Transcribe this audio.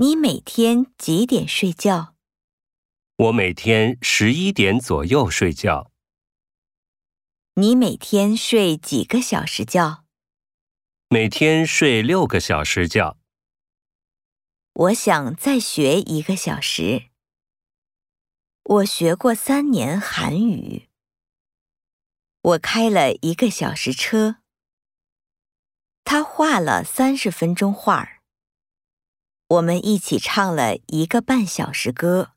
你每天几点睡觉？我每天十一点左右睡觉。你每天睡几个小时觉？每天睡六个小时觉。我想再学一个小时。我学过三年韩语。我开了一个小时车。他画了三十分钟画儿。我们一起唱了一个半小时歌。